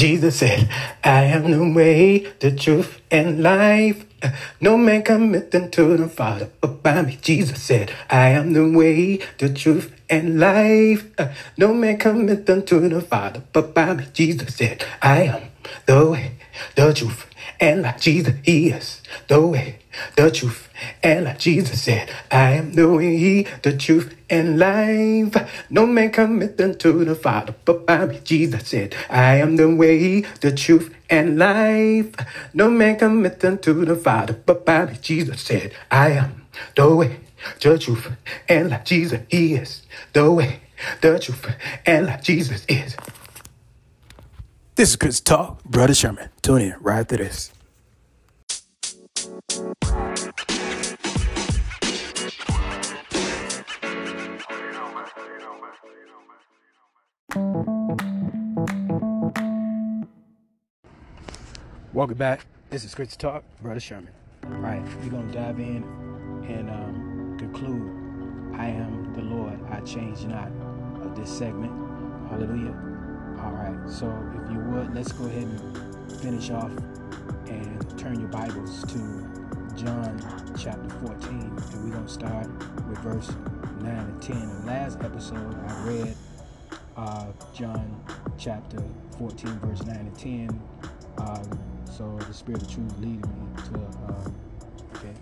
Jesus said, I am the way, the truth, and life. No man cometh unto the Father but by me. Jesus said, I am the way, the truth, and life. No man cometh unto the Father but by me. Jesus said, I am the way, the truth, and like Jesus, He is the way, the truth, and like Jesus said, I am the way, the truth, and life. No man cometh unto the Father but by me. Jesus said, I am the way, the truth, and life. No man cometh unto the Father but by me. Jesus said, I am the way, the truth, and like Jesus, He is the way, the truth, and like Jesus is. This is Christian Talk, Brother Sherman. Tune in right after this. Welcome back. This is Christian Talk, Brother Sherman. All right, we're going to dive in and um, conclude I am the Lord, I change not of this segment. Hallelujah. All right, so if you would, let's go ahead and finish off and turn your Bibles to John chapter 14. And we're going to start with verse 9 and 10. In the last episode, I read uh, John chapter 14, verse 9 and 10. Um, so the Spirit of Truth leading me to, um, okay,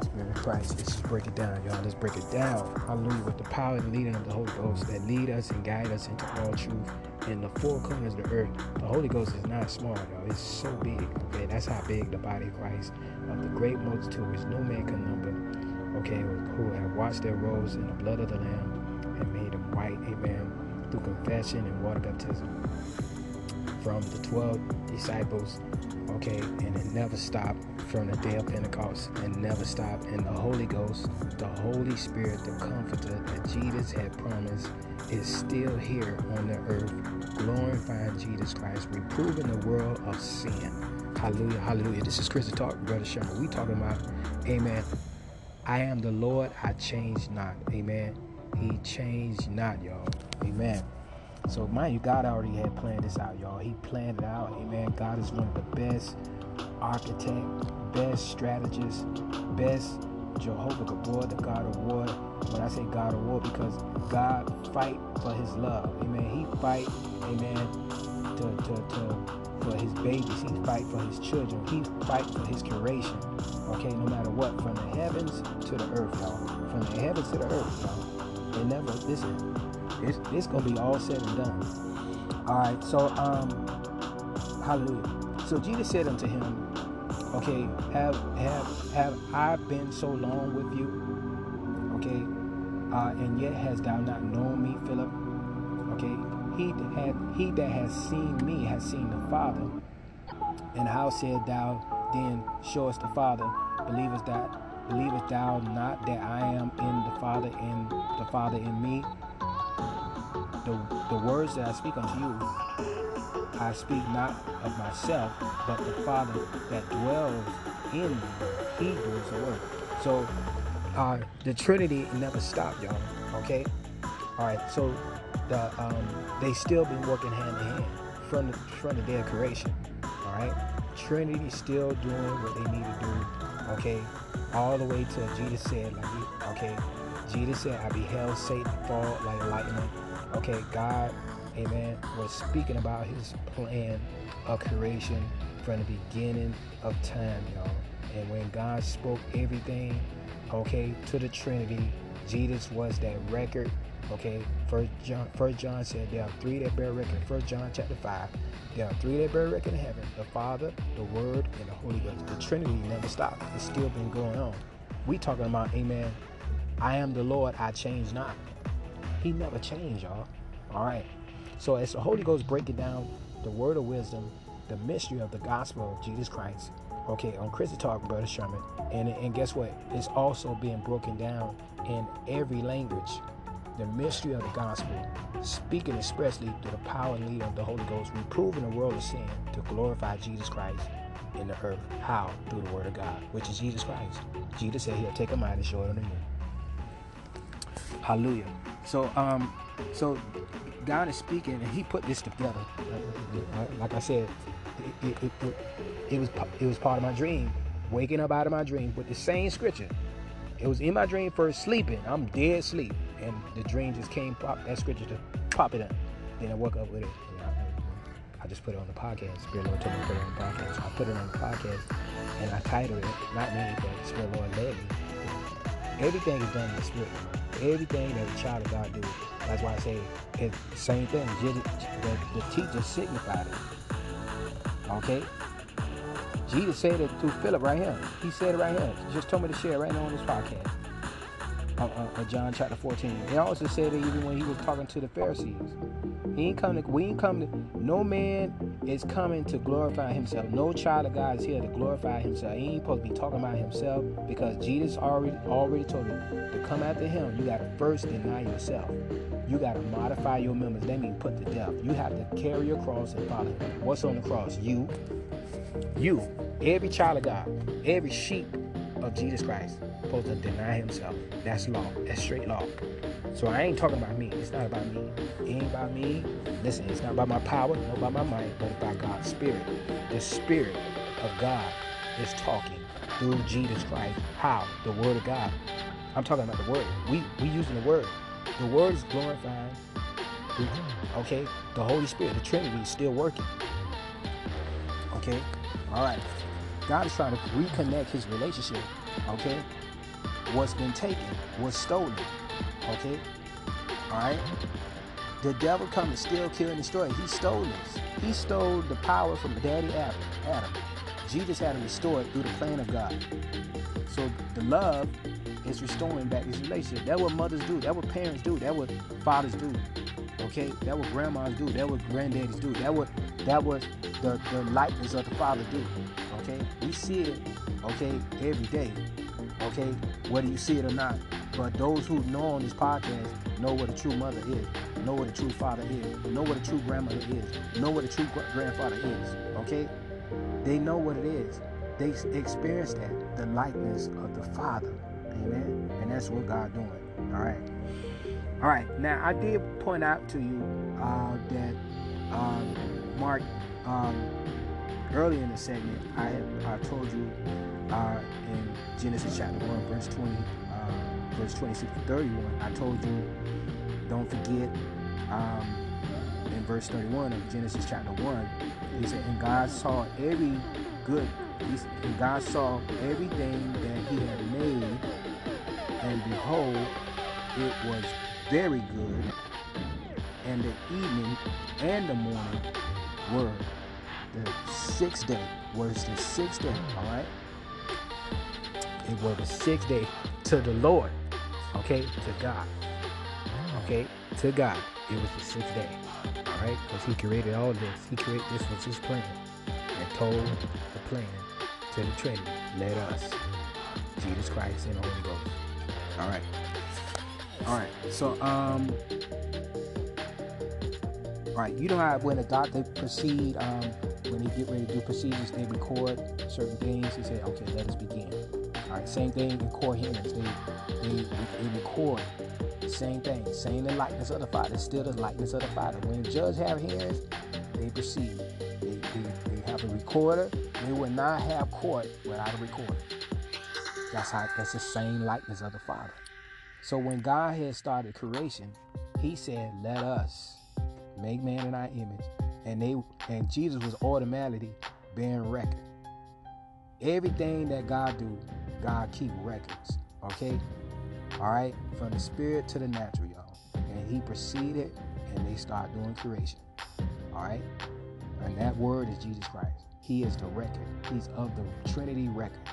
Spirit of Christ. Let's break it down, y'all. Let's break it down. Hallelujah. With the power and leading of the Holy Ghost that lead us and guide us into all truth in the four corners of the earth. The Holy Ghost is not small, y'all. It's so big. Okay, that's how big the body of Christ of the great multitude which no man can number. Okay, who have washed their robes in the blood of the Lamb and made them white. Amen. Through confession and water baptism from the 12 disciples, okay, and it never stopped from the day of Pentecost and never stopped. And the Holy Ghost, the Holy Spirit, the Comforter that Jesus had promised, is still here on the earth, glorifying Jesus Christ, reproving the world of sin. Hallelujah, hallelujah. This is Christian Talk, Brother Sherman. We talking about, amen. I am the Lord, I change not. Amen. He changed not, y'all. Amen. So mind you, God already had planned this out, y'all. He planned it out. Amen. God is one of the best architect, best strategist, best Jehovah Gibbor, the God of war. I say God of war, because God fight for his love. Amen. He fight, amen, to, to, to for his babies. He fight for his children. He fight for his creation. Okay, no matter what, from the heavens to the earth, y'all. From the heavens to the earth, y'all. They never listen. It's, it's gonna be all said and done. All right, so um, hallelujah. So Jesus said unto him, Okay, have have have I been so long with you? Uh, and yet hast thou not known me, Philip? Okay, he that had he that has seen me has seen the Father. And how said thou then, show us the Father? Believest that believest thou not that I am in the Father and the Father in me? the, the words that I speak unto you, I speak not of myself, but the Father that dwells in me, He does the work. So uh, the Trinity never stopped, y'all. Okay. All right. So the um, they still been working hand in hand from the from the day of creation. All right. Trinity still doing what they need to do. Okay. All the way to Jesus said, like, okay, Jesus said, I beheld Satan fall like lightning Okay, God, amen, was speaking about his plan of creation from the beginning of time, y'all. And when God spoke everything, okay, to the Trinity, Jesus was that record. Okay, first John first John said there are three that bear record. First John chapter five. There are three that bear record in heaven: the Father, the Word, and the Holy Ghost. The Trinity never stopped. It's still been going on. We talking about, amen. I am the Lord, I change not. He never changed, y'all. All right. So as the Holy Ghost breaking down the word of wisdom, the mystery of the gospel of Jesus Christ, okay, on Christian Talk, Brother Sherman, and, and guess what? It's also being broken down in every language. The mystery of the gospel, speaking expressly through the power and lead of the Holy Ghost, reproving the world of sin to glorify Jesus Christ in the earth. How? Through the word of God, which is Jesus Christ. Jesus said he'll take a mind and show it unto you. Hallelujah. So um, so God is speaking, and He put this together. Like I said, it, it, it, it was it was part of my dream, waking up out of my dream with the same scripture. It was in my dream first, sleeping. I'm dead asleep, and the dream just came pop that scripture to pop it up. Then I woke up with it. I, just put it on the podcast. Spirit Lord told me to put it on the podcast. I put it on the podcast, and I titled it, not me, but Spirit Lord led me. Everything is done in the Spirit. Everything that a child of God do. That's why I say it's the same thing. The teacher signified it. Okay? Jesus said it through Philip right here. He said it right here. He just told me to share it right now on this podcast. Uh, uh, uh, John chapter 14. He also said it even when he was talking to the Pharisees. He ain't coming to, we ain't coming to, no man is coming to glorify himself. No child of God is here to glorify himself. He ain't supposed to be talking about himself because Jesus already already told you to come after him, you gotta first deny yourself. You gotta mortify your members. That means put to death. You have to carry your cross and follow him. What's on the cross? You. You. Every child of God. Every sheep of Jesus Christ supposed to deny himself. That's law. That's straight law. So I ain't talking about me. It's not about me. It ain't about me. Listen, it's not about my power, not about my mind, but about God's spirit. The spirit of God is talking through Jesus Christ. How? The word of God. I'm talking about the word. We we using the word. The word is glorifying. Okay? The Holy Spirit, the Trinity is still working. Okay? Alright. God is trying to reconnect his relationship. Okay? What's been taken, what's stolen. Okay? Alright? The devil come to steal, kill, and destroy. He stole this. He stole the power from Daddy Adam. Adam. Jesus had to restore it through the plan of God. So the love is restoring back this relationship. That's what mothers do. That's what parents do. That's what fathers do. Okay? That's what grandmas do. That's what granddaddies do. That what that was the, the likeness of the father do. Okay? We see it, okay, every day. Okay, whether you see it or not. But those who know on this podcast know what a true mother is, know what a true father is, know what a true grandmother is, know what a true grandfather is. Okay? They know what it is. They experience that, the likeness of the Father. Amen. And that's what God doing. All right. All right. Now I did point out to you uh, that um, Mark um, earlier in the segment I I told you uh, in Genesis chapter one verse twenty uh, verse twenty six to thirty one I told you don't forget um, in verse thirty one of Genesis chapter one he said and God saw every good and God saw everything that he had made and behold it was very good and the evening and the morning were the sixth day was the sixth day all right? It was the sixth day to the lord okay? To god okay? To god it was the sixth day all right? Because he created all this. He created this was his plan and told the plan to the trinity. Let us jesus christ and holy ghost all right? All right so um right you know how when a doctor proceed um when they get ready to do procedures they record certain things they say okay let us begin. All right same thing in court hearings they they, they record. Same thing same the likeness of the father still the likeness of the father. When the judge have hearings they proceed. They, they, they have a recorder they will not have court without a recorder. That's how that's the same likeness of the father. So when god had started creation he said let us make man in our image. And they and jesus was automatically bearing record. Everything that god do god keep records okay? All right? From the spirit to the natural y'all. And he proceeded and they start doing creation. All right? And that word is jesus christ. He is the record. He's of the trinity record.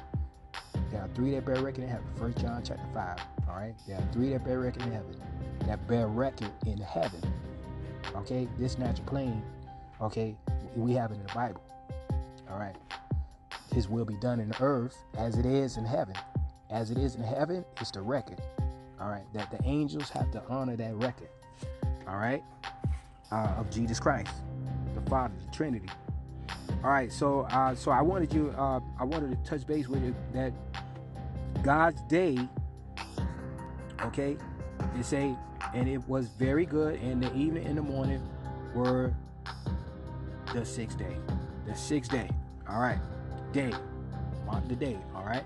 There are three that bear record in heaven. First john chapter 5 all right? There are three that bear record in heaven that bear record in heaven okay this natural plane. Okay we have it in the bible. All right. His will be done in the earth as it is in heaven. As it is in heaven it's the record. All right. That the angels have to honor that record. All right. Uh, of jesus christ the father the trinity. All right. So uh, so i wanted you uh, i wanted to touch base with you that god's day okay It say, and it was very good, and the evening and the morning were the sixth day. The sixth day. All right. Day. Mark the day. All right.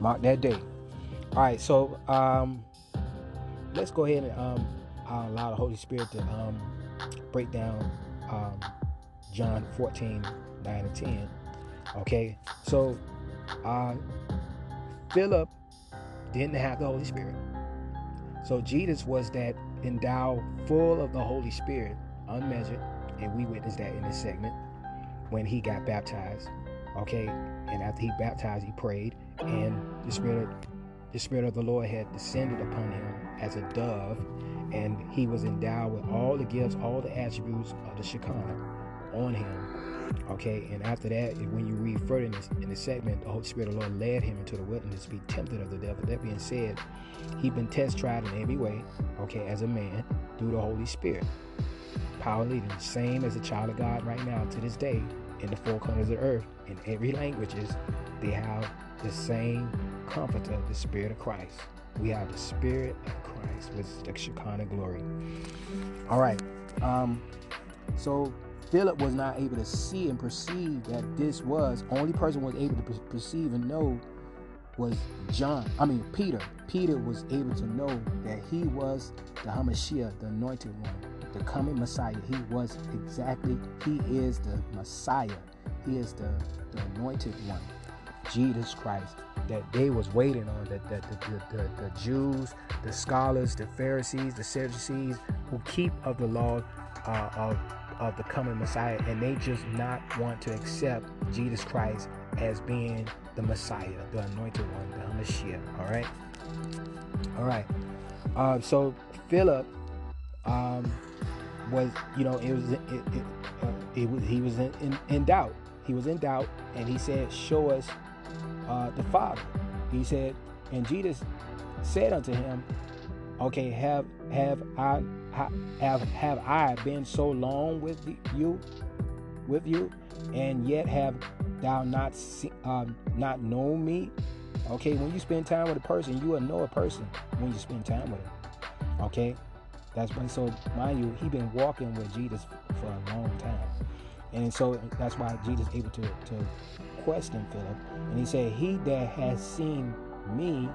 Mark that day. All right. So um, let's go ahead and um, allow the Holy Spirit to um, break down um, John 14, 9 and 10. Okay. So uh, Philip didn't have the Holy Spirit. So Jesus was that endowed full of the Holy Spirit, unmeasured, and we witnessed that in this segment when he got baptized. Okay, and after he baptized, he prayed, and the spirit, the spirit of the Lord had descended upon him as a dove, and he was endowed with all the gifts, all the attributes of the Shekinah on him. Okay, and after that, when you read further in this, in this segment, the Holy Spirit of the Lord led him into the wilderness to be tempted of the devil. That being said, he'd been test tried in every way, okay, as a man through the Holy Spirit. Power leading, same as a child of God right now to this day in the four corners of the earth, in every languages, they have the same comforter, the Spirit of Christ. We have the Spirit of Christ, which is the Shekinah glory. All right. Um, so Philip was not able to see and perceive that this was only person was able to perceive and know was John. I mean Peter. Peter was able to know that he was the Hamashiach, the anointed one, the coming Messiah. He was exactly. He is the Messiah. He is the, the anointed one, Jesus Christ. That they was waiting on. That, that the, the, the, the Jews, the scholars, the Pharisees, the Sadducees, who keep of the law uh, of of the coming Messiah, and they just not want to accept Jesus Christ as being the Messiah, the anointed one, the Messiah. All right, all right. Um, so Philip um, was, you know, it was it, it, uh, it was he was in, in, in, doubt. He was in doubt, and he said, "Show us uh, the Father." He said, and Jesus said unto him, "Okay, have have I have have I been so long with you, with you, and yet have thou not see, um, not known me? Okay, when you spend time with a person, you will know a person when you spend time with him. Okay, that's when. So mind you, he been walking with Jesus for a long time, and so that's why Jesus able to to question Philip, and he said, "He that has seen me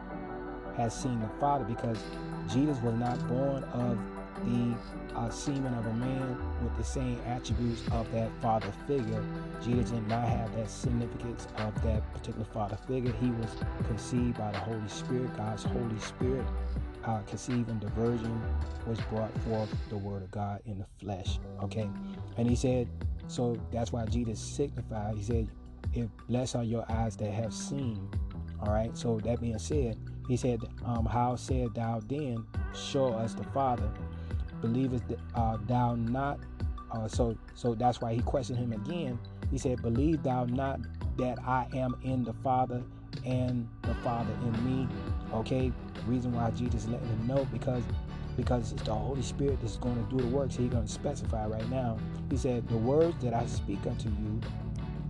has seen the Father," because Jesus was not born of the uh, semen of a man with the same attributes of that father figure. Jesus did not have that significance of that particular father figure. He was conceived by the Holy Spirit, God's Holy Spirit. Uh, conceiving the virgin was brought forth the word of God in the flesh. Okay, and he said, so that's why Jesus signified. He said, "If blessed are your eyes that have seen." All right. So that being said, he said, um, "How said thou then, show us the Father?" Believest uh, thou not uh, so so that's why he questioned him again. He said believe thou not that i am in the father and the father in me. Okay reason why jesus letting him know because because it's the holy spirit that's going to do the work. So he's going to specify right now. He said the words that i speak unto you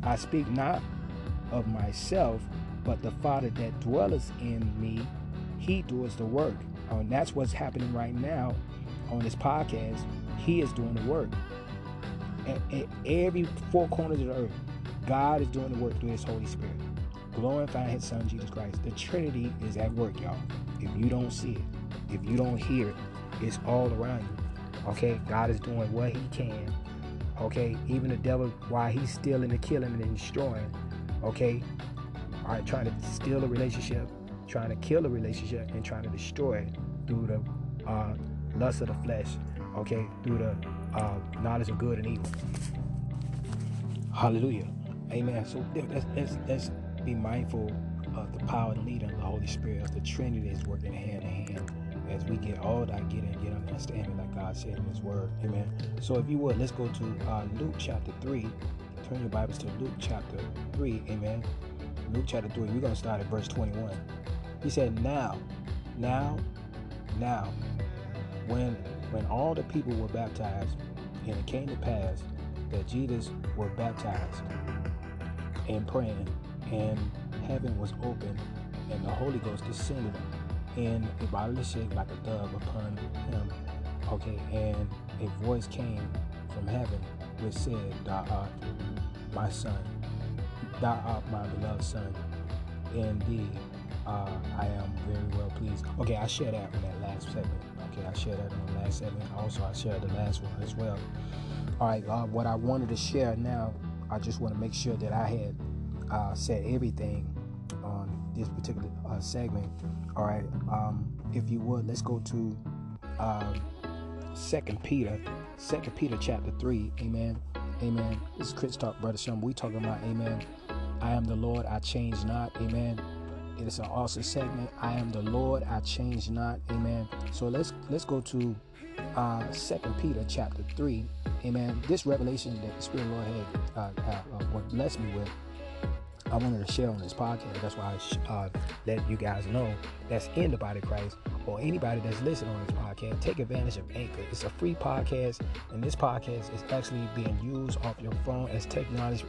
i speak not of myself but the father that dwelleth in me he does the work. And that's what's happening right now on this podcast, he is doing the work. At, at every four corners of the earth, God is doing the work through his Holy Spirit. Glorifying his son Jesus Christ. The Trinity is at work, y'all. If you don't see it, if you don't hear it, it's all around you. Okay, God is doing what he can. Okay, even the devil, while he's stealing and killing and destroying, okay, all right, trying to steal a relationship, trying to kill a relationship, and trying to destroy it through the uh, lust of the flesh, okay, through the uh, knowledge of good and evil. Hallelujah. Amen. So let's, let's, let's be mindful of the power and leading of the Holy Spirit, of the Trinity is working hand in hand as we get all that get and get understanding like God said in His Word. Amen. So if you would, let's go to uh, Luke chapter 3. Turn your Bibles to Luke chapter 3. Amen. Luke chapter 3. We're going to start at verse 21. He said, Now, now, now, when when all the people were baptized, and it came to pass that Jesus was baptized and praying, and heaven was open, and the Holy Ghost descended in a bodily shape like a dove upon him. Okay, and a voice came from heaven which said, Thou art my son, thou art my beloved son. Indeed, uh, I am very well pleased. Okay, I shared that in that last segment. Okay, I shared that in the last segment. Also, I shared the last one as well. All right, uh, what I wanted to share now, I just want to make sure that I had uh, said everything on this particular uh, segment. All right, um, if you would, let's go to um, Second Peter, Second Peter chapter three. Amen. Amen. This is Christian Talk, brother. Some we talking about. Amen. I am the Lord. I change not. Amen. It is an awesome segment. I am the Lord. I change not. Amen. So let's let's go to uh, Second Peter chapter three. Amen. This revelation that the Spirit of the Lord had uh, uh, uh blessed me with I wanted to share on this podcast. That's why I uh, let you guys know that's in the body Christ or anybody that's listening on this podcast. Take advantage of Anchor. It's a free podcast, and this podcast is actually being used off your phone as technology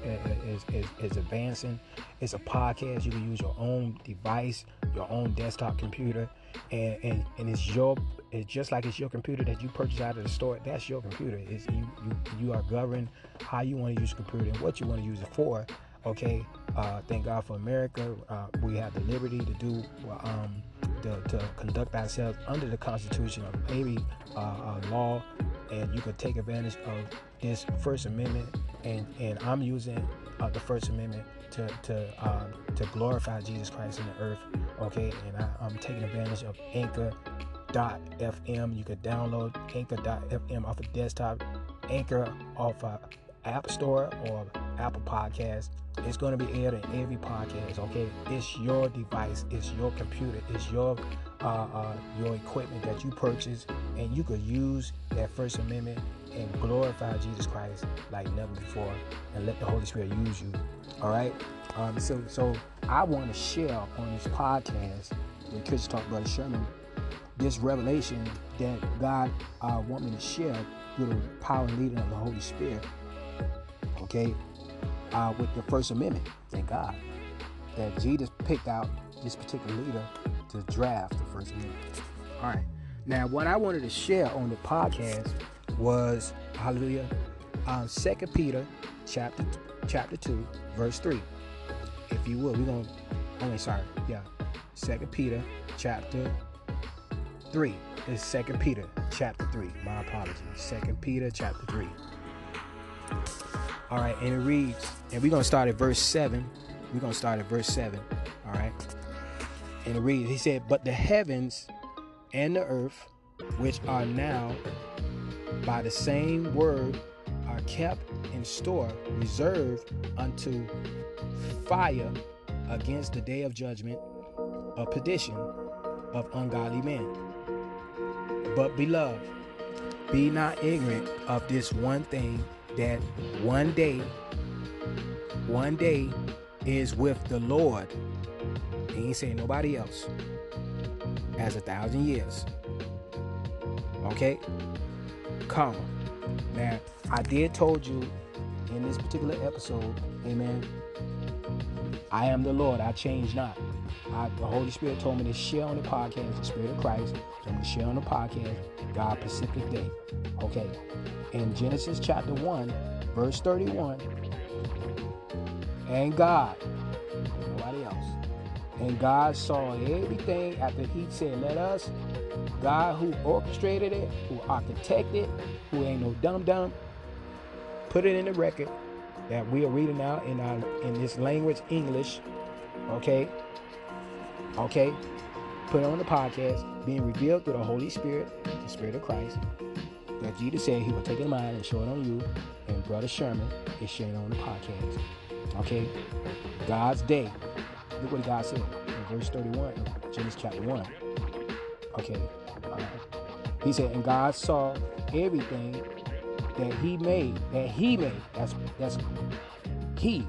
is, is, is advancing. It's a podcast. You can use your own device, your own desktop computer, and, and, and it's your it's just like it's your computer that you purchase out of the store. That's your computer. It's you you you are governed how you want to use the computer and what you want to use it for. Okay, uh, thank God for America. Uh, we have the liberty to do, um, to, to, conduct ourselves under the Constitution of every uh, uh, law, and you can take advantage of this First Amendment. And, and I'm using uh, the First Amendment to to uh, to glorify Jesus Christ in the earth. Okay, and I, I'm taking advantage of Anchor.fm. You can download Anchor.fm off a desktop, Anchor off a App Store or Apple Podcast. It's going to be aired in every podcast. Okay, it's your device, it's your computer, it's your uh, uh, your equipment that you purchase, and you could use that First Amendment and glorify Jesus Christ like never before, and let the Holy Spirit use you. All right. Um, so, so I want to share on this podcast with Christian Talk Brother Sherman this revelation that God uh, want me to share through the power and leading of the Holy Spirit. Okay, uh, with the First Amendment. Thank God that Jesus picked out this particular leader to draft the First Amendment. All right. Now, what I wanted to share on the podcast was Hallelujah, um, Second Peter, chapter chapter two, verse three. If you will, we're gonna. Oh, sorry, yeah. Second Peter, chapter three. It's Second Peter, chapter three. My apologies. Second Peter, chapter three. All right, and it reads, and we're going to start at verse 7. We're going to start at verse 7. All right. And it reads, he said, But the heavens and the earth, which are now by the same word, are kept in store, reserved unto fire against the day of judgment, a perdition of ungodly men. But beloved, be not ignorant of this one thing that one day, one day is with the Lord. He ain't saying nobody else. As a thousand years. Okay? Come. Now, I did told you in this particular episode, amen. I am the Lord, I change not. I, the Holy Spirit told me to share on the podcast, the Spirit of Christ, I'm going to share on the podcast, God Pacific Day. Okay in Genesis chapter 1, verse 31. And God, nobody else. And God saw everything after He said, Let us. God who orchestrated it, who architected, it, who ain't no dumb dumb, put it in the record that we are reading now in our in this language, English. Okay. Okay. Put on the podcast, being revealed through the Holy Spirit, the Spirit of Christ that Jesus said he would take it in mind and show it on you, and Brother Sherman is sharing on the podcast. Okay? God's day. Look what God said in verse 31 of Genesis chapter 1. Okay. Uh, he said, and God saw everything that he made, that he made. That's that's he.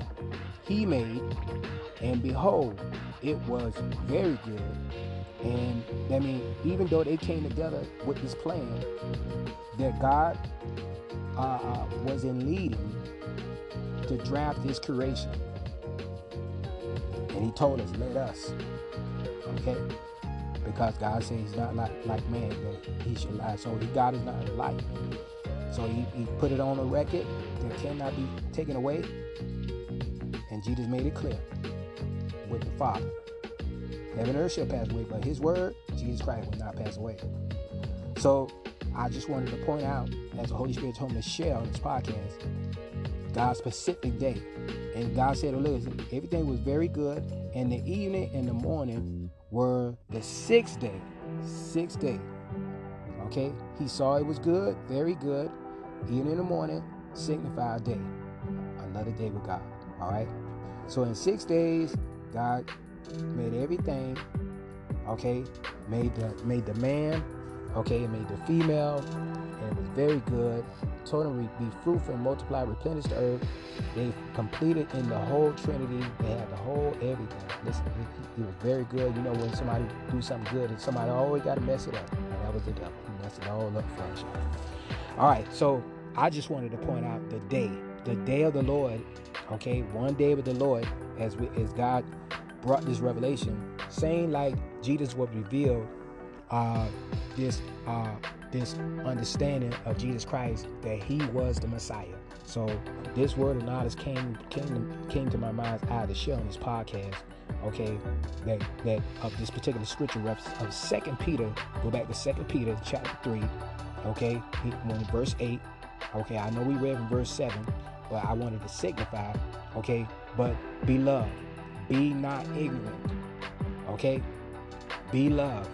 He made, and behold, it was very good. And I mean, even though they came together with this plan, that God uh, was in leading to draft his creation. And he told us, let us. Okay? because God says he's not like, like man that he should lie. So God is not like. So he, he put it on a record that cannot be taken away. And Jesus made it clear with the Father. Heaven and earth shall pass away, but his word, Jesus Christ, will not pass away. So I just wanted to point out, as the Holy Spirit told me to share on this podcast, God's specific day. And God said, listen, everything was very good. And the evening and the morning were the sixth day. Sixth day. Okay? He saw it was good, very good. Evening and the morning signified a day. Another day with God. All right? So in six days, God made everything. Okay? Made the made the man, okay, made the female, and it was very good. Told them be fruitful and multiply, replenish the earth. They completed in the whole Trinity. They had the whole everything. Listen, it, it was very good. You know, when somebody do something good, and somebody always got to mess it up. And that was the devil. He messed it all up for us. All right, so I just wanted to point out the day, the day of the Lord. Okay, one day with the Lord, as we, as God brought this revelation, saying like Jesus was revealed, uh, this uh, this understanding of Jesus Christ that He was the Messiah. So this word of knowledge came came came to my mind out of the show on this podcast. Okay, that that of this particular scripture reference of Second Peter. Go back to Second Peter chapter three. Okay, when verse eight. Okay, I know we read in verse seven, but I wanted to signify. Okay, but beloved, be not ignorant. Okay, be loved.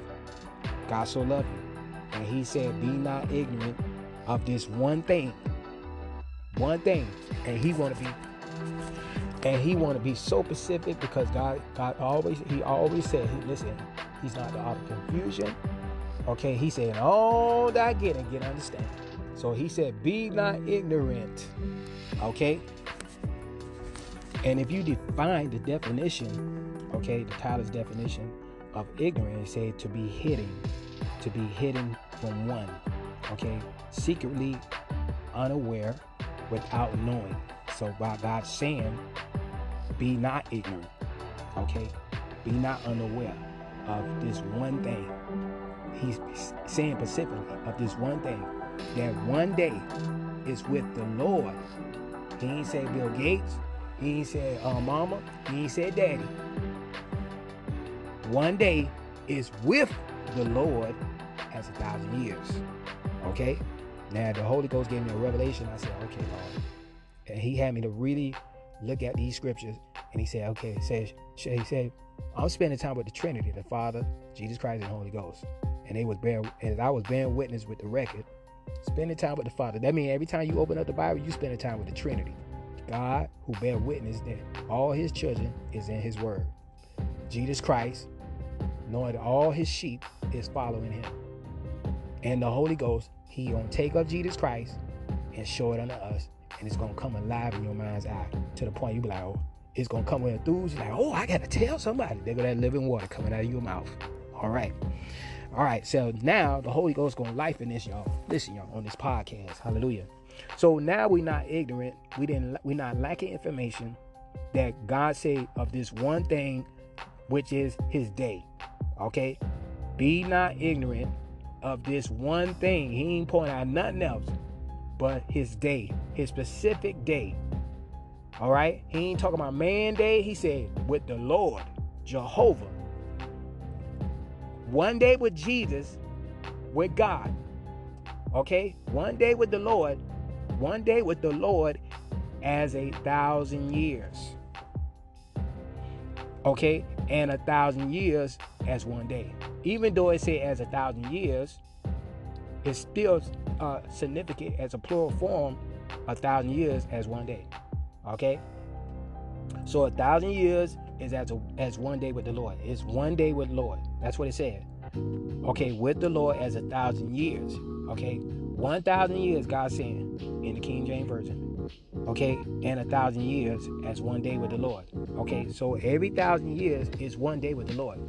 God so loved you. And he said, Be not ignorant of this one thing. One thing. And he wanna be and he want to be so specific because God God always he always said, he, listen, he's not the author of confusion. Okay, he said, all that get and get understand. So he said, be not ignorant. Okay? And if you define the definition, okay, the Thayer's definition of ignorance, say to be hidden, to be hidden from one, okay, secretly unaware without knowing. So by God saying, be not ignorant, okay, be not unaware of this one thing. He's saying specifically of this one thing that one day is with the Lord. He ain't say Bill Gates. He ain't said uh, mama. He ain't said daddy. One day is with the Lord as a thousand years. Okay? Now the Holy Ghost gave me a revelation. I said, okay, Lord. And he had me to really look at these scriptures. And he said, okay, said, he said, I'm spending time with the Trinity, the Father, Jesus Christ, and Holy Ghost. And they was bear and I was bearing witness with the record. Spending time with the Father. That means every time you open up the Bible, you spending time with the Trinity. God who bear witness that all his children is in his word. Jesus Christ, knowing that all his sheep is following him. And the Holy Ghost, he gonna take up Jesus Christ and show it unto us. And it's gonna come alive in your mind's eye to the point you be like, oh, it's gonna come with enthusiasm, like, oh, I gotta tell somebody. There go that living water coming out of your mouth. All right. All right, so now the Holy Ghost gonna life in this, y'all. Listen, y'all, on this podcast. Hallelujah. So now we're not ignorant. We didn't. We're not lacking information that God said of this one thing, which is His day. Okay, be not ignorant of this one thing. He ain't pointing out nothing else but His day, His specific day. All right, He ain't talking about man day. He said with the Lord, Jehovah. One day with Jesus, with God. Okay, one day with the Lord, one day with the Lord as a thousand years. Okay, and a thousand years as one day. Even though it say as a thousand years, it's still uh, significant as a plural form, a thousand years as one day. Okay, so a thousand years is as a, as one day with the Lord. It's one day with the Lord. That's what it said. Okay, with the Lord as a thousand years. Okay, one thousand years, God said in the King James Version. Okay, and a thousand years as one day with the Lord. Okay, so every thousand years is one day with the Lord.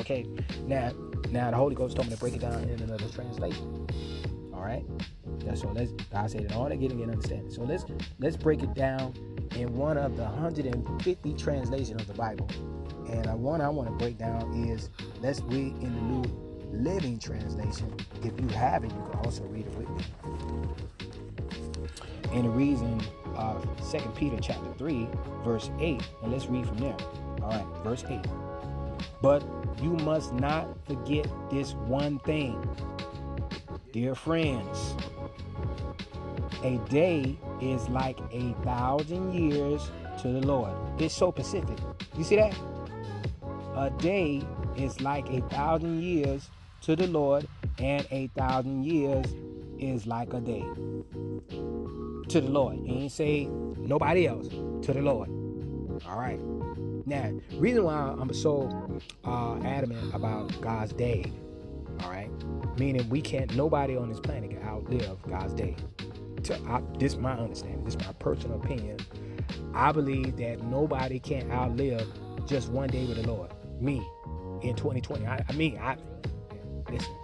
Okay, now now the Holy Ghost told me to break it down in another translation. All right, that's so let's God said it all that getting and understanding. So let's let's break it down in one of the 150 translations of the Bible And uh, one I want to break down is let's read in the New Living Translation. If you have it, you can also read it with me. And the reason, uh, 2 Peter chapter 3, verse 8, and let's read from there. All right, verse 8. But you must not forget this one thing. Dear friends, a day is like a thousand years to the Lord. It's so specific. You see that? A day is like a thousand years to the Lord, and a thousand years is like a day to the Lord. He ain't say nobody else to the Lord. All right. Now, reason why I'm so uh, adamant about God's day, all right, meaning we can't, nobody on this planet can outlive God's day. To, I, this is my understanding. This is my personal opinion. I believe that nobody can outlive just one day with the Lord. Me, in 2020. I, I mean, I listen.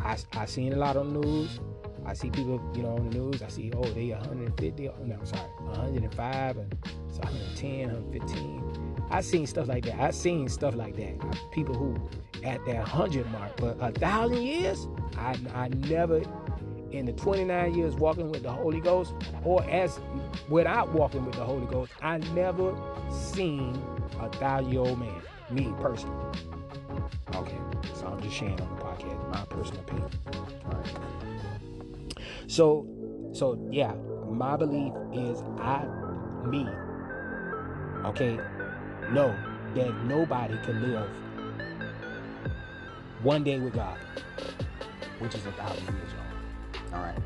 I I seen a lot on the news. I see people, you know, on the news. I see, oh, they 150. Oh, no, I'm sorry, 105 and it's 110, 115. I seen stuff like that. I seen stuff like that. People who at that 100 mark, but a thousand years, I I never in the 29 years walking with the Holy Ghost, or as without walking with the Holy Ghost, I never seen a thousand year old man. Me personally. Okay, so I'm just sharing on the podcast my personal opinion. All right. So, so yeah, my belief is I, me, okay, know that nobody can live one day with God, which is a thousand years old. All right.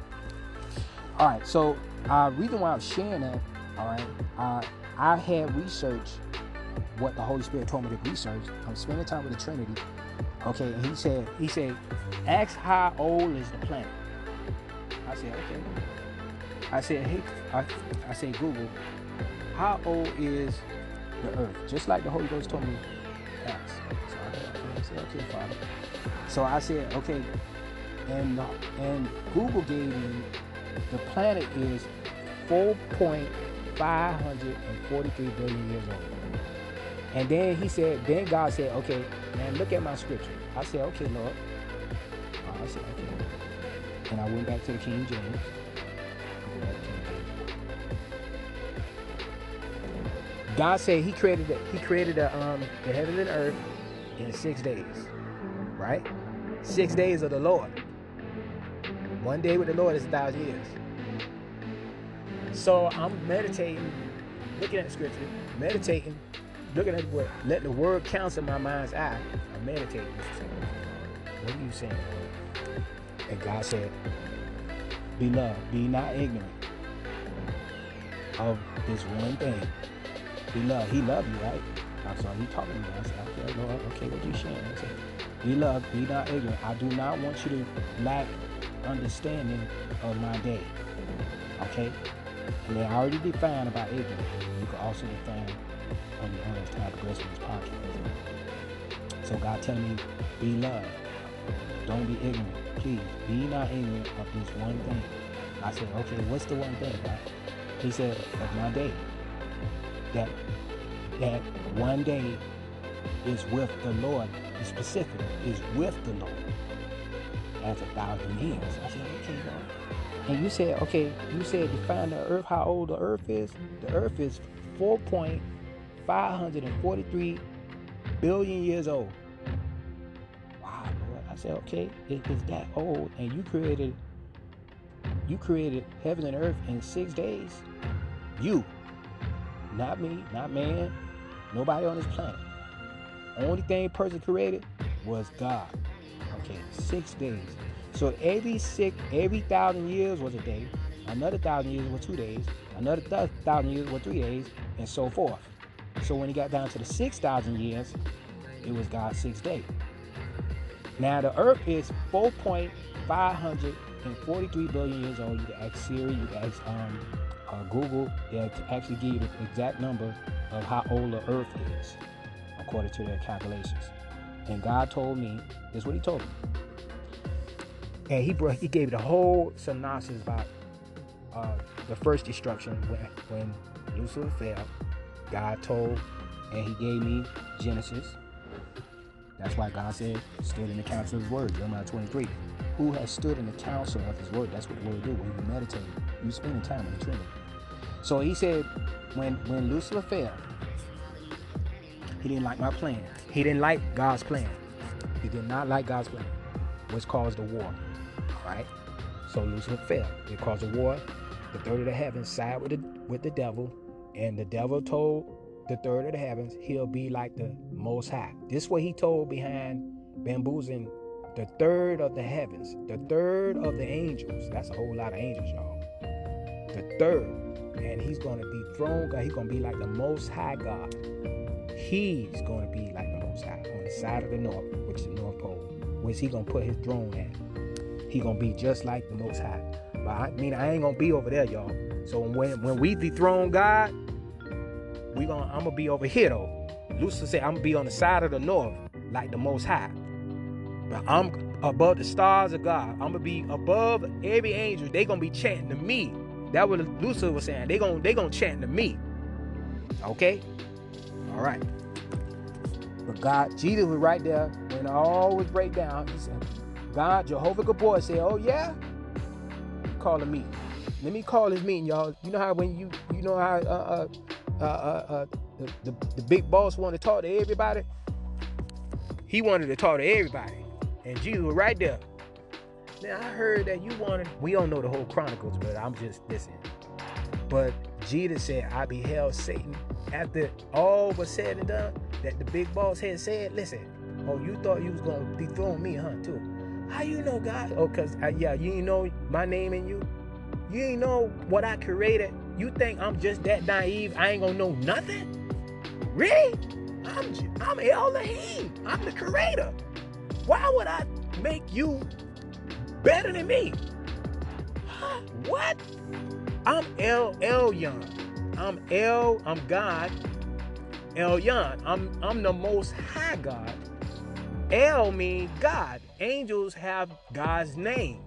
All right. So, uh, reason why I'm sharing that, all right, uh, I had researched what the Holy Spirit told me to research. I'm spending time with the Trinity. Okay, and he said, he said, ask how old is the planet. I said, okay. I said, hey, I, I said, Google, how old is the earth? Just like the Holy Ghost told me ask. So I, I said, okay, Father. So I said, okay, and and Google gave me the planet is 4.543 billion years old. And then he said, then God said, okay, man, look at my scripture. I said, okay, Lord. I said, okay. And I went back to the King James. God said He created. He created a, um, the heaven and earth in six days, right? Six days of the Lord. One day with the Lord is a thousand years. So I'm meditating, looking at the scripture, meditating, looking at what, let the word counsel my mind's eye. I meditate. What are you saying? And God said, Beloved, be not ignorant of this one thing. Beloved, He loved you, right? So he talking to me. I said, okay, Lord, okay, what you sharing? I said, Beloved, be not ignorant. I do not want you to lack understanding of my day. Okay? And they already defined about ignorant. You can also define on the Progressiveness podcast. So God telling me, be loved. Don't be ignorant. Please, be not ignorant of this one thing. I said, okay, what's the one thing, God? He said, of my day. That that one day is with the Lord, the specific is with the Lord as a thousand years. I said, okay, Lord. And you said, okay, you said define the earth, how old the earth is. The earth is 4.543 billion years old. Wow, Lord. I said, okay, it is that old, and you created you created heaven and earth in six days. You, not me, not man, nobody on this planet. Only thing person created was God. Okay, six days. So every six, every thousand years was a day. Another thousand years was two days. Another th- thousand years was three days, and so forth. So when he got down to the six thousand years, it was God's sixth day. Now the Earth is 4.543 billion years old. You can ask Siri, you can ask um, uh, Google. They'll actually give you the exact number of how old the Earth is, according to their calculations. And God told me, this is what He told me. And He brought, He gave the whole synopsis about uh, the first destruction when when Lucifer fell. God told and he gave me Genesis. That's why God said, stood in the counsel of his word, Jeremiah 23. Who has stood in the counsel of his word? That's what the word do. When you meditate, you spend time in the Trinity. So he said, when when Lucifer fell, he didn't like my plan. He didn't like God's plan. He did not like God's plan, which caused a war. All right. So Lucifer fell. It caused a war. The third of the heavens side with the with the devil, and the devil told the third of the heavens he'll be like the Most High. This what he told behind bamboozling the third of the heavens, the third of the angels. That's a whole lot of angels, y'all. The third, and he's going to dethrone God. He's going to be like the Most High God. He's going to be like the Most High on the side of the north, which is the North Pole. Where's he going to put his throne at? He going to be just like the Most High. But I mean, I ain't going to be over there, y'all. So when when we dethrone God, we gonna I'm gonna be over here though. Lucifer said I'm gonna be on the side of the north, like the Most High. But I'm above the stars of God. I'm gonna be above every angel. They gonna be chanting to me. That what Lucifer was saying. They gonna they gonna chant to me. Okay. All right. But God, Jesus was right there when all was break down. He said, God, Jehovah Gibbor said, Oh yeah, call a meeting. Let me call this meeting, y'all. You know how when you you know how uh uh uh, uh, uh the, the, the big boss wanted to talk to everybody. He wanted to talk to everybody, and Jesus was right there. Now I heard that you wanted. We don't know the whole chronicles, but I'm just listening. But Jesus said, "I beheld Satan." After all was said and done, that the big boss had said, "Listen, oh, you thought you was gonna dethrone me, huh? Too? How you know God? Oh, cause uh, yeah, you know my name and you. You ain't know what I created. You think I'm just that naive? I ain't gonna know nothing? Really? I'm I'm Elohim. I'm the creator. Why would I make you better than me? Huh? What? I'm El Elyon. I'm El. I'm God. Elyon. I'm I'm the Most High God. El means God. Angels have God's name.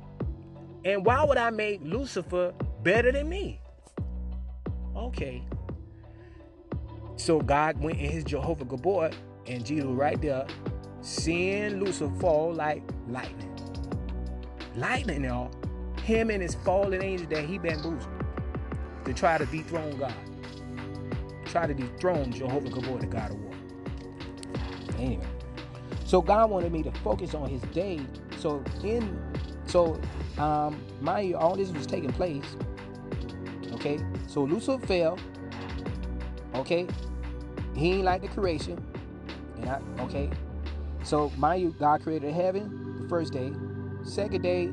And why would I make Lucifer better than me? Okay. So God went in his Jehovah Gibbor and Jesus right there, seeing Lucifer fall like lightning. Lightning, y'all. Him and his fallen angel that he bamboozled to try to dethrone God. Try to dethrone Jehovah Gibbor, the God of war. Anyway. So God wanted me to focus on his day. So in so um my all this was taking place. Okay, so Lucifer fell. Okay, he ain't like the creation. And I okay. So mind you, God created heaven the first day. Second day,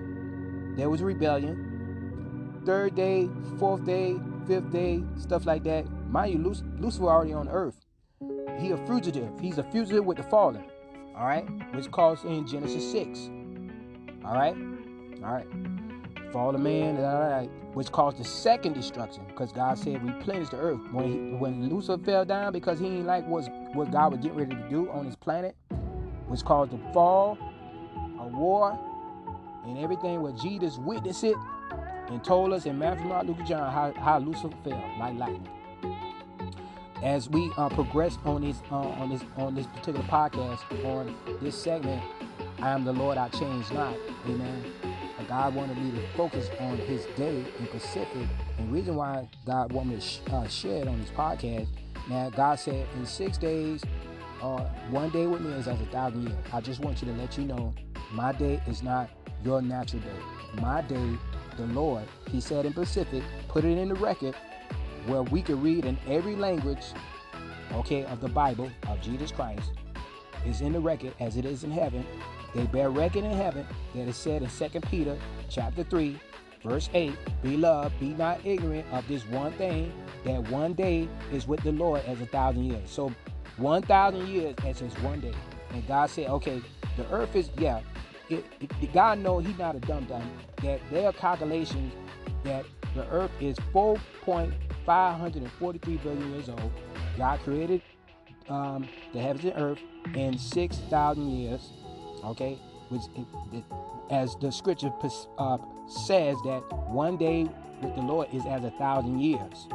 there was rebellion. Third day, fourth day, fifth day, stuff like that. Mind you, Lucifer already on earth. He a fugitive. He's a fugitive with the fallen. All right, which calls in Genesis six. All right, all right. Fallen man, all right, which caused the second destruction, because God said replenish the earth. When he, when Lucifer fell down, because he didn't like what what God was getting ready to do on his planet, which caused the fall, a war, and everything. Where Jesus witnessed it and told us in Matthew, Mark, Luke, John how, how Lucifer fell like lightning. As we uh, progress on this uh, on this on this particular podcast on this segment, I am the Lord, I change not. Amen. God wanted me to focus on His day in Pacific, and reason why God wanted me to sh- uh, share it on this podcast. Now, God said in six days, uh, one day with me is as a thousand years. I just want you to let you know, my day is not your natural day. My day, the Lord, He said in Pacific, put it in the record where we could read in every language, okay, of the Bible of Jesus Christ is in the record as it is in heaven they bear record in heaven that is said in 2 Peter chapter 3, verse 8, Beloved, be not ignorant of this one thing, that one day is with the Lord as a thousand years. So 1,000 years as his one day. And God said, okay, the earth is, yeah, it, it, God know he's not a dumb dumb, that there are calculations that the earth is 4.543 billion years old. God created um, the heavens and earth in 6,000 years okay which it, it, as the scripture uh, says that one day with the lord is as a thousand years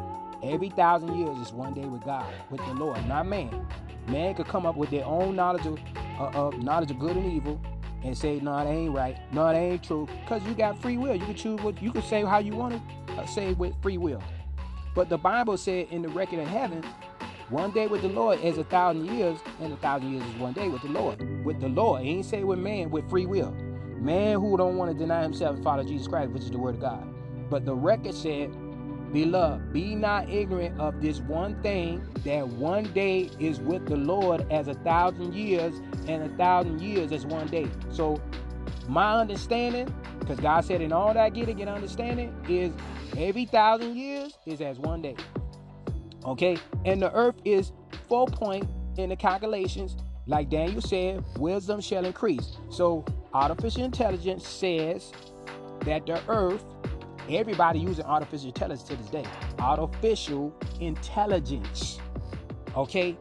Every thousand years is one day with God, with the Lord, not man. Man could come up with their own knowledge of, uh, of knowledge of good and evil and say, no, that ain't right. No, that ain't true. Because you got free will. You can choose what you can say how you want to uh, say with free will. But the Bible said in the record of heaven, one day with the Lord is a thousand years, and a thousand years is one day with the Lord. With the Lord. He ain't say with man with free will. Man who don't want to deny himself and follow Jesus Christ, which is the word of God. But the record said Beloved, be not ignorant of this one thing that one day is with the Lord as a thousand years, and a thousand years as one day. So, my understanding, because God said, in all that getting get understanding, is every thousand years is as one day. Okay, and the earth is four point in the calculations. Like Daniel said, wisdom shall increase. So, artificial intelligence says that the earth Everybody using artificial intelligence to this day. Artificial intelligence. Okay?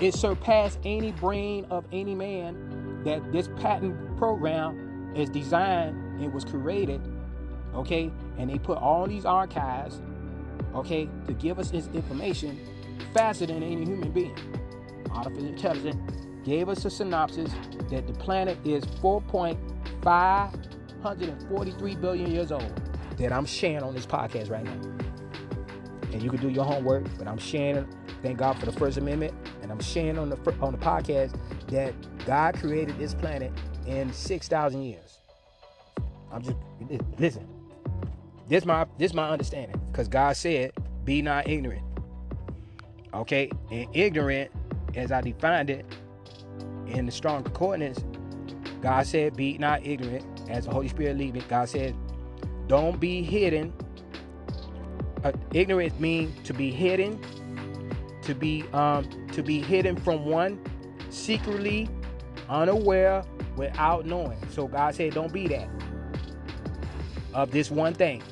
It surpassed any brain of any man that this patent program is designed and was created. Okay? And they put all these archives, okay, to give us this information faster than any human being. Artificial intelligence gave us a synopsis that the planet is 4.543 billion years old that I'm sharing on this podcast right now. And you can do your homework, but I'm sharing. Thank God for the First Amendment, and I'm sharing on the on the podcast that God created this planet in six thousand years. I'm just listen. This my this my understanding because God said, "Be not ignorant." Okay, and ignorant, as I defined it in the strong concordance, God said, "Be not ignorant." As the Holy Spirit lead me, God said, don't be hidden. Uh, ignorance means to be hidden, to be um, to be hidden from one, secretly, unaware, without knowing. So God said, don't be that. Of this one thing,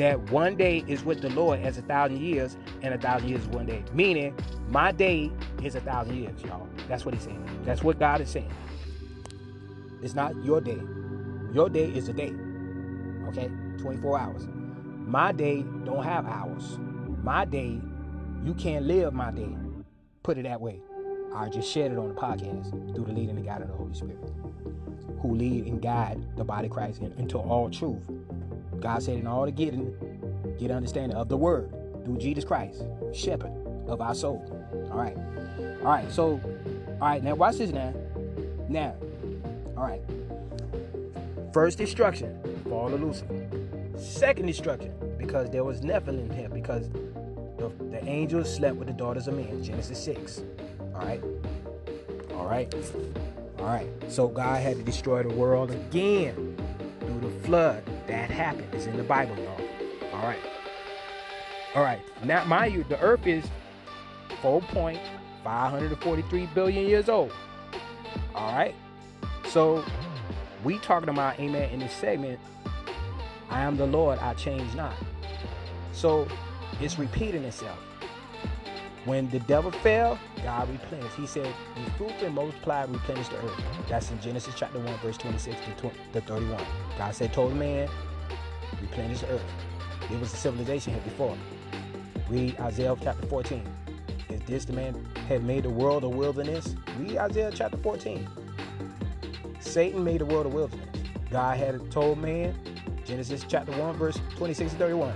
that one day is with the Lord as a thousand years, and a thousand years is one day. Meaning, my day is a thousand years, y'all. That's what he's saying. That's what God is saying. It's not your day. Your day is a day okay? 24 hours. My day don't have hours. My day, you can't live my day. Put it that way. I just shared it on the podcast through the leading and guiding of the Holy Spirit, who lead and guide the body of Christ into all truth. God said, in all the getting, get understanding of the word through Jesus Christ, shepherd of our soul. All right. All right. So, all right. Now, watch this now. Now, all right. First instruction fall of Lucifer. Second destruction, because there was Nephilim here, because the, the angels slept with the daughters of men. Genesis 6. All right. All right. All right. So God had to destroy the world again through the flood. That happened. It's in the Bible, y'all. All right. All right. Now, mind you, the earth is 4.543 billion years old. All right. So we talking about, amen, in this segment, I am the Lord, I change not. So it's repeating itself. When the devil fell, God replenished. He said, Be fruitful and multiply, replenish the earth. That's in Genesis chapter 1, verse 26 to 31. God said, Told man, replenish the earth. It was a civilization here before. Read Isaiah chapter 14. Is this the man had made the world a wilderness? Read Isaiah chapter 14. Satan made the world a wilderness. God had told man, Genesis chapter 1, verse 26 to 31.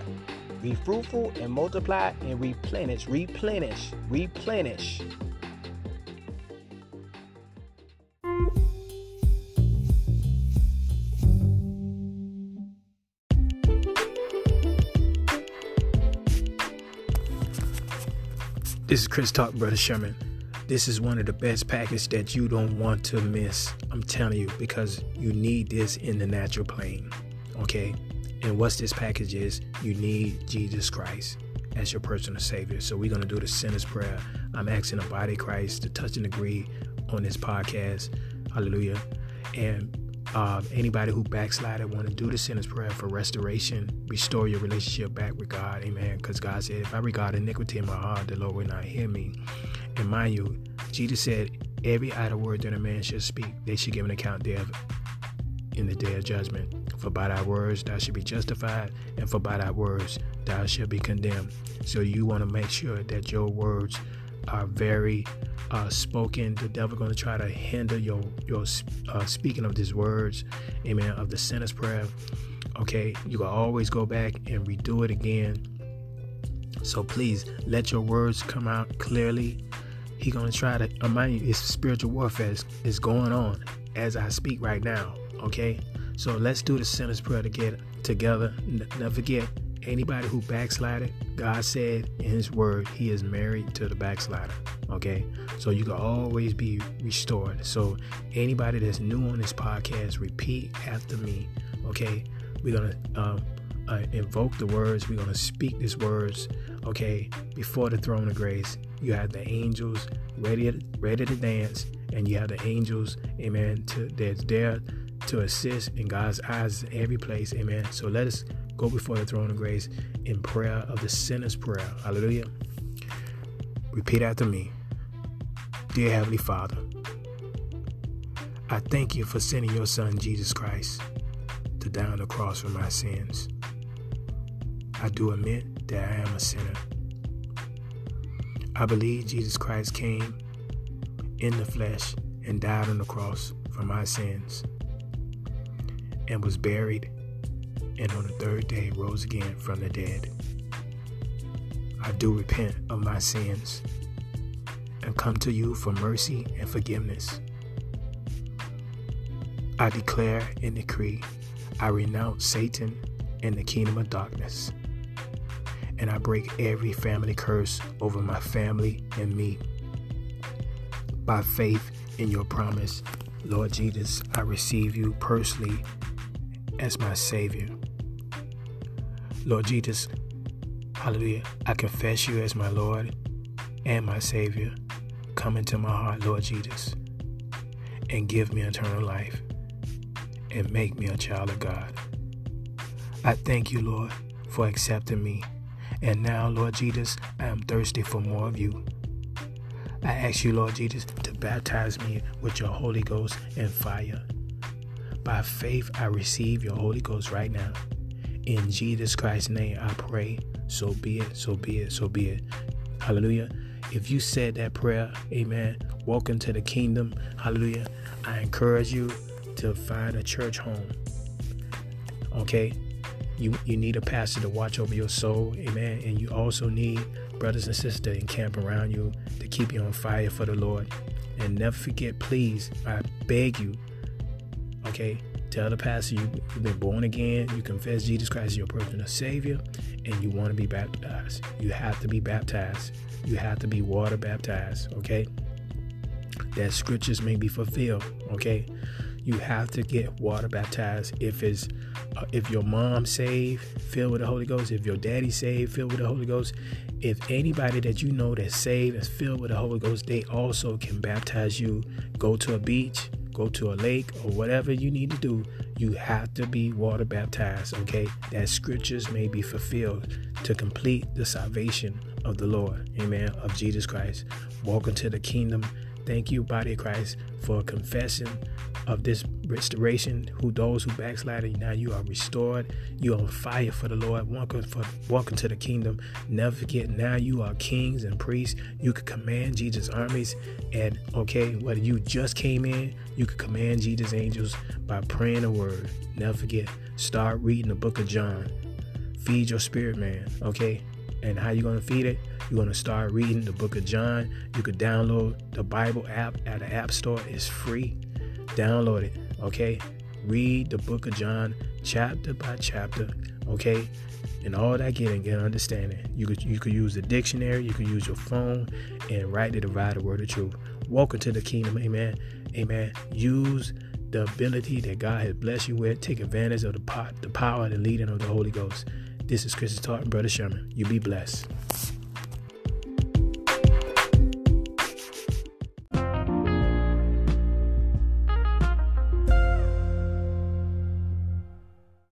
Be fruitful and multiply and replenish, replenish, replenish. This is Christian Talk, Brother Sherman. This is one of the best packages that you don't want to miss. I'm telling you, because you need this in the natural plane. Okay? And what's this package is you need Jesus Christ as your personal savior. So we're gonna do the sinner's prayer. I'm asking the body Christ to touch and agree on this podcast. Hallelujah. And uh, anybody who backslided want to do the sinner's prayer for restoration, restore your relationship back with God. Amen. Because God said, if I regard iniquity in my heart, the Lord will not hear me. And mind you, Jesus said, every idle word that a man should speak, they should give an account thereof in the day of judgment. For by thy words thou should be justified, and for by thy words thou shalt be condemned. So you want to make sure that your words are very uh, spoken. The devil going to try to hinder your your uh, speaking of these words, amen, of the sinner's prayer. Okay, you can always go back and redo it again. So please let your words come out clearly. He gonna try to remind you, it's spiritual warfare is going on as I speak right now. Okay, so let's do the sinner's prayer to get together. Never forget, anybody who backslided, God said in His Word, He is married to the backslider. Okay, so you can always be restored. So anybody that's new on this podcast, repeat after me. Okay, we're gonna um, uh, invoke the words. We're gonna speak these words. Okay, before the throne of grace, you have the angels ready, ready to dance, and you have the angels, Amen, to that's there to assist in God's eyes every place. Amen. So let us go before the throne of grace in prayer of the sinner's prayer. Hallelujah. Repeat after me. Dear Heavenly Father, I thank you for sending your Son, Jesus Christ, to die on the cross for my sins. I do admit that I am a sinner. I believe Jesus Christ came in the flesh and died on the cross for my sins and was buried and on the third day rose again from the dead. I do repent of my sins and come to you for mercy and forgiveness. I declare and decree I renounce Satan and the kingdom of darkness. And I break every family curse over my family and me. By faith in your promise, Lord Jesus, I receive you personally as my Savior. Lord Jesus, hallelujah, I confess you as my Lord and my Savior. Come into my heart, Lord Jesus, and give me eternal life and make me a child of God. I thank you, Lord, for accepting me. And now, Lord Jesus, I am thirsty for more of you. I ask you, Lord Jesus, to baptize me with your Holy Ghost and fire. By faith, I receive your Holy Ghost right now. In Jesus Christ's name, I pray. So be it, so be it, so be it. Hallelujah. If you said that prayer, amen, welcome to the kingdom. Hallelujah. I encourage you to find a church home. Okay? You, you need a pastor to watch over your soul, amen. And you also need brothers and sisters to encamp around you to keep you on fire for the Lord. And never forget, please, I beg you, Okay? Tell the pastor you've been born again, you confess Jesus Christ as your personal Savior, and you want to be baptized. You have to be baptized. You have to be water baptized, okay? That scriptures may be fulfilled, okay? You have to get water baptized. If it's uh, if your mom saved, filled with the Holy Ghost. If your daddy saved, filled with the Holy Ghost. If anybody that you know that's saved is filled with the Holy Ghost, they also can baptize you. Go to a beach, go to a lake or whatever you need to do, you have to be water baptized, okay? That scriptures may be fulfilled to complete the salvation of the Lord, amen, of Jesus Christ. Welcome to the kingdom. Thank you, body of Christ, for confessing of this restoration. Who those who backslided, now you are restored. You are on fire for the Lord. Welcome for welcome to the kingdom. Never forget, now you are kings and priests. You could command Jesus' armies. And okay, whether you just came in, you could command Jesus' angels by praying a word. Never forget, start reading the book of John. Feed your spirit, man. Okay. And how you gonna feed it? You're gonna start reading the book of John. You could download the Bible app at the App Store. It's free. Download it, okay? Read the book of John chapter by chapter, okay? And all that getting get understanding. You could you could use the dictionary, you could use your phone, and rightly divide the word of truth. Welcome to the kingdom, amen. Amen. Use the ability that God has blessed you with. Take advantage of the, pot, the power the leading of the Holy Ghost. This is Christian Talk, Brother Sherman. You be blessed.